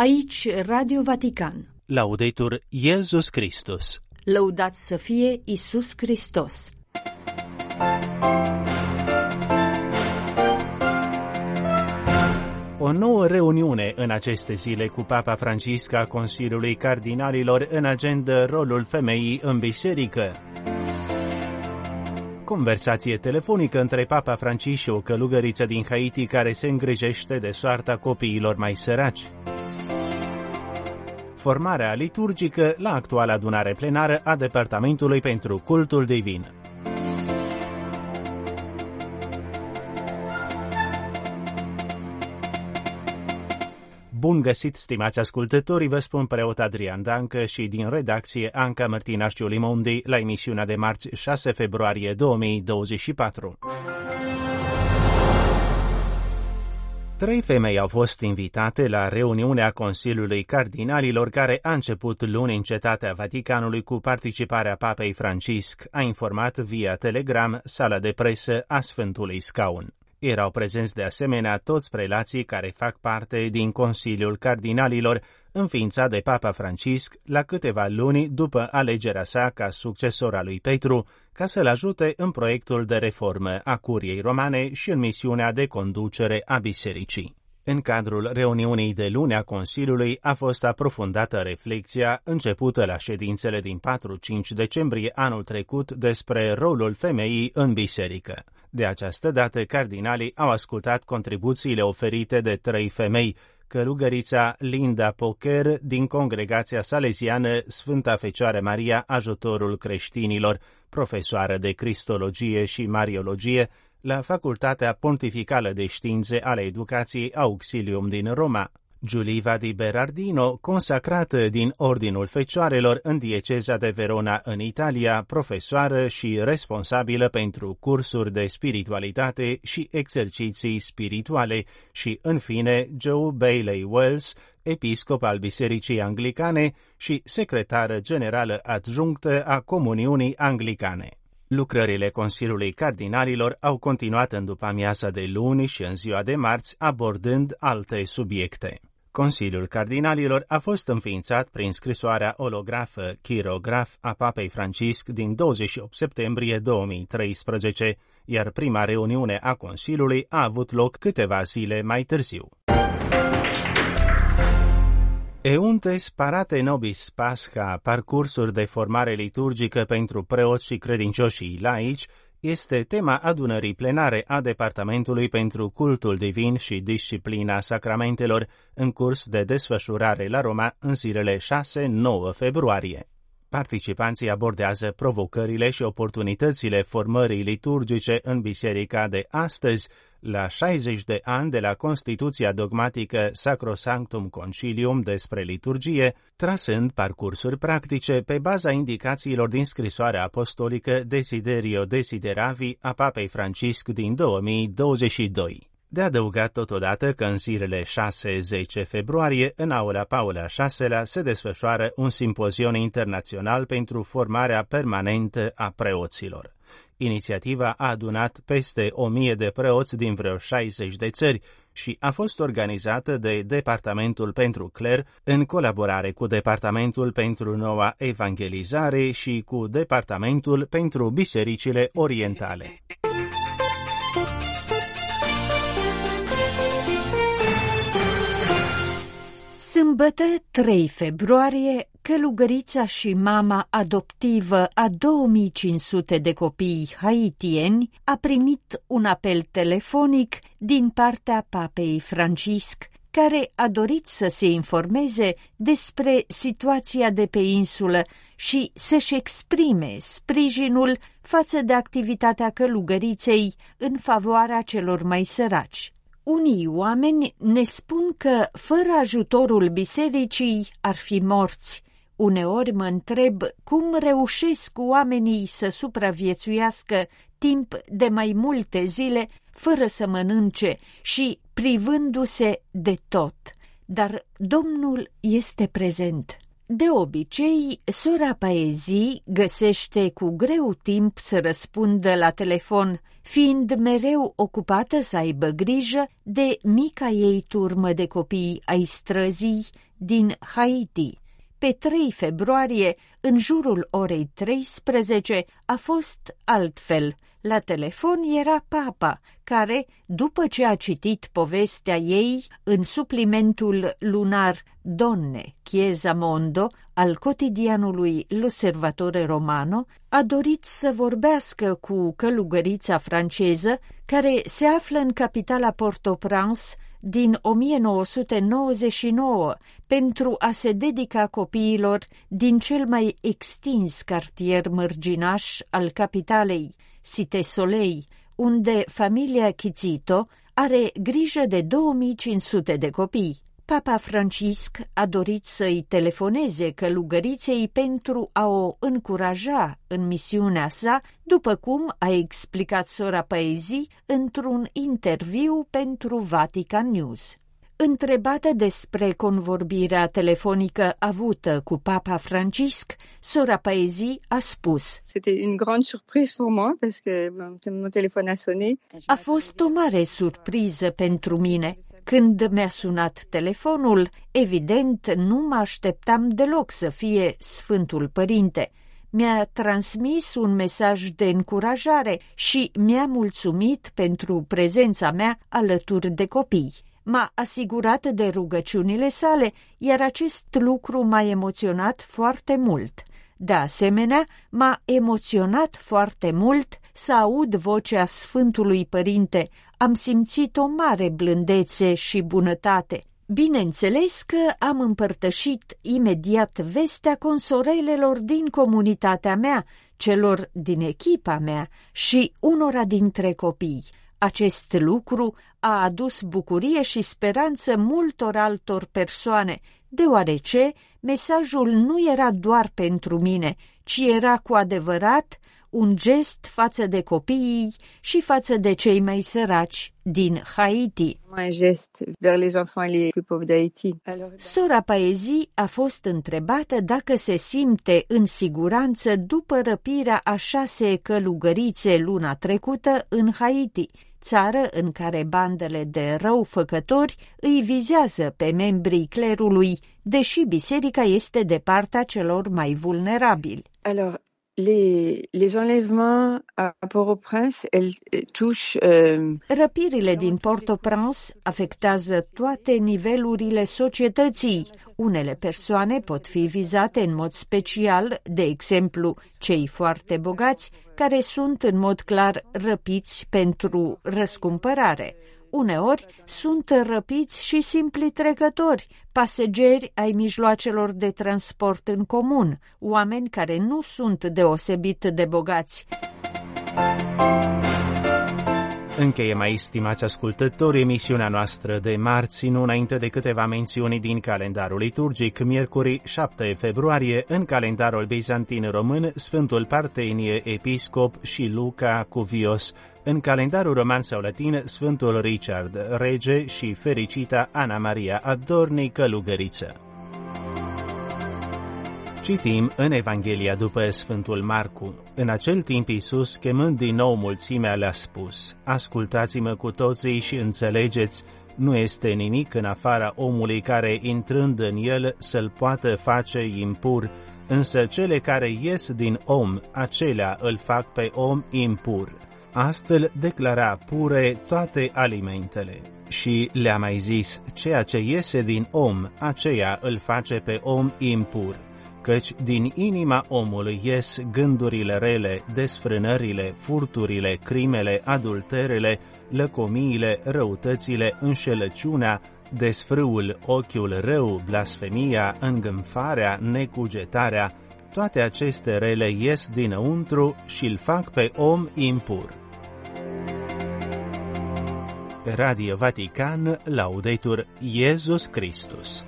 Aici Radio Vatican. Laudetur Iesus Christus. Lăudat să fie Isus Hristos. O nouă reuniune în aceste zile cu Papa Francisc a Consiliului Cardinalilor în agenda rolul femeii în biserică. Conversație telefonică între Papa Francisc și o călugăriță din Haiti care se îngrijește de soarta copiilor mai săraci. Formarea liturgică la actuala adunare plenară a Departamentului pentru Cultul Divin. Bun găsit, stimați ascultători, vă spun preot Adrian Dancă și din redacție Anca Martina Limondi la emisiunea de marți 6 februarie 2024. Trei femei au fost invitate la reuniunea Consiliului Cardinalilor care a început luni în cetatea Vaticanului cu participarea Papei Francisc, a informat via Telegram sala de presă a Sfântului Scaun. Erau prezenți de asemenea toți prelații care fac parte din Consiliul Cardinalilor, înființat de Papa Francisc la câteva luni după alegerea sa ca succesor al lui Petru, ca să-l ajute în proiectul de reformă a Curiei Romane și în misiunea de conducere a bisericii. În cadrul reuniunii de luni a Consiliului a fost aprofundată reflexia începută la ședințele din 4-5 decembrie anul trecut despre rolul femeii în biserică. De această dată, cardinalii au ascultat contribuțiile oferite de trei femei, călugărița Linda Pocher din congregația salesiană Sfânta Fecioară Maria, ajutorul creștinilor, profesoară de cristologie și mariologie la Facultatea Pontificală de Științe ale Educației Auxilium din Roma. Giuliva di Berardino, consacrată din Ordinul Fecioarelor în dieceza de Verona în Italia, profesoară și responsabilă pentru cursuri de spiritualitate și exerciții spirituale și, în fine, Joe Bailey Wells, episcop al Bisericii Anglicane și secretară generală adjunctă a Comuniunii Anglicane. Lucrările Consiliului Cardinalilor au continuat în după amiaza de luni și în ziua de marți, abordând alte subiecte. Consiliul Cardinalilor a fost înființat prin scrisoarea olografă chirograf a Papei Francisc din 28 septembrie 2013, iar prima reuniune a Consiliului a avut loc câteva zile mai târziu. Euntes parate nobis pasca, parcursuri de formare liturgică pentru preoți și credincioșii laici, este tema adunării plenare a Departamentului pentru Cultul Divin și Disciplina Sacramentelor în curs de desfășurare la Roma în zilele 6-9 februarie. Participanții abordează provocările și oportunitățile formării liturgice în biserica de astăzi, la 60 de ani de la Constituția dogmatică Sacrosanctum Concilium despre liturgie, trasând parcursuri practice pe baza indicațiilor din scrisoarea apostolică Desiderio Desideravi a Papei Francisc din 2022. De adăugat totodată că în zilele 6-10 februarie, în aula Paula VI se desfășoară un simpozion internațional pentru formarea permanentă a preoților. Inițiativa a adunat peste o mie de preoți din vreo 60 de țări și a fost organizată de Departamentul pentru Cler în colaborare cu Departamentul pentru Noua Evangelizare și cu Departamentul pentru Bisericile Orientale. Sâmbătă 3 februarie, călugărița și mama adoptivă a 2500 de copii haitieni a primit un apel telefonic din partea papei Francisc, care a dorit să se informeze despre situația de pe insulă și să-și exprime sprijinul față de activitatea călugăriței în favoarea celor mai săraci. Unii oameni ne spun că fără ajutorul bisericii ar fi morți. Uneori mă întreb cum reușesc oamenii să supraviețuiască timp de mai multe zile fără să mănânce și privându-se de tot. Dar Domnul este prezent. De obicei, sora Paezii găsește cu greu timp să răspundă la telefon, fiind mereu ocupată să aibă grijă de mica ei turmă de copii ai străzii din Haiti. Pe 3 februarie, în jurul orei 13, a fost altfel. La telefon era papa, care, după ce a citit povestea ei în suplimentul lunar Donne, Chiesa Mondo al cotidianului L'Osservatore Romano, a dorit să vorbească cu călugărița franceză care se află în capitala Port-au-Prince din 1999 pentru a se dedica copiilor din cel mai extins cartier mărginaș al capitalei, Cité Soleil, unde familia Chizito are grijă de 2500 de copii. Papa Francisc a dorit să-i telefoneze călugăriței pentru a o încuraja în misiunea sa, după cum a explicat sora Paezi într-un interviu pentru Vatican News. Întrebată despre convorbirea telefonică avută cu Papa Francisc, sora Paezi a spus C'était une grande surprise pour moi parce que mon téléphone a sonné. A fost o mare surpriză pentru mine. Când mi-a sunat telefonul, evident nu mă așteptam deloc să fie Sfântul Părinte. Mi-a transmis un mesaj de încurajare și mi-a mulțumit pentru prezența mea alături de copii m-a asigurat de rugăciunile sale, iar acest lucru m-a emoționat foarte mult. De asemenea, m-a emoționat foarte mult să aud vocea Sfântului Părinte. Am simțit o mare blândețe și bunătate. Bineînțeles că am împărtășit imediat vestea consorelelor din comunitatea mea, celor din echipa mea și unora dintre copii. Acest lucru a adus bucurie și speranță multor altor persoane, deoarece mesajul nu era doar pentru mine, ci era cu adevărat un gest față de copiii și față de cei mai săraci din Haiti. Un gest vers les enfants les plus pauvres d'Haïti. Sora Paezi a fost întrebată dacă se simte în siguranță după răpirea a șase călugărițe luna trecută în Haiti țară în care bandele de răufăcători îi vizează pe membrii clerului, deși biserica este de partea celor mai vulnerabili. Alors, les, les enlèvements à Port-au-Prince, elles touchent... Euh... Răpirile din Port-au-Prince afectează toate nivelurile societății. Unele persoane pot fi vizate în mod special, de exemplu, cei foarte bogați, care sunt în mod clar răpiți pentru răscumpărare. Uneori sunt răpiți și simpli trecători, pasageri ai mijloacelor de transport în comun, oameni care nu sunt deosebit de bogați. Încheie mai stimați ascultători emisiunea noastră de marți, nu înainte de câteva mențiuni din calendarul liturgic, miercuri 7 februarie, în calendarul bizantin român, Sfântul Partenie, Episcop și Luca Cuvios, în calendarul roman sau latin, Sfântul Richard, rege și fericita Ana Maria Adorni, călugăriță. Citim în Evanghelia după Sfântul Marcu. În acel timp Iisus, chemând din nou mulțimea, le-a spus, Ascultați-mă cu toții și înțelegeți, nu este nimic în afara omului care, intrând în el, să-l poată face impur, însă cele care ies din om, acelea îl fac pe om impur. Astfel declara pure toate alimentele. Și le-a mai zis, ceea ce iese din om, aceea îl face pe om impur căci din inima omului ies gândurile rele, desfrânările, furturile, crimele, adulterele, lăcomiile, răutățile, înșelăciunea, desfrâul, ochiul rău, blasfemia, îngânfarea, necugetarea, toate aceste rele ies dinăuntru și îl fac pe om impur. Radio Vatican, Laudetur Iesus Christus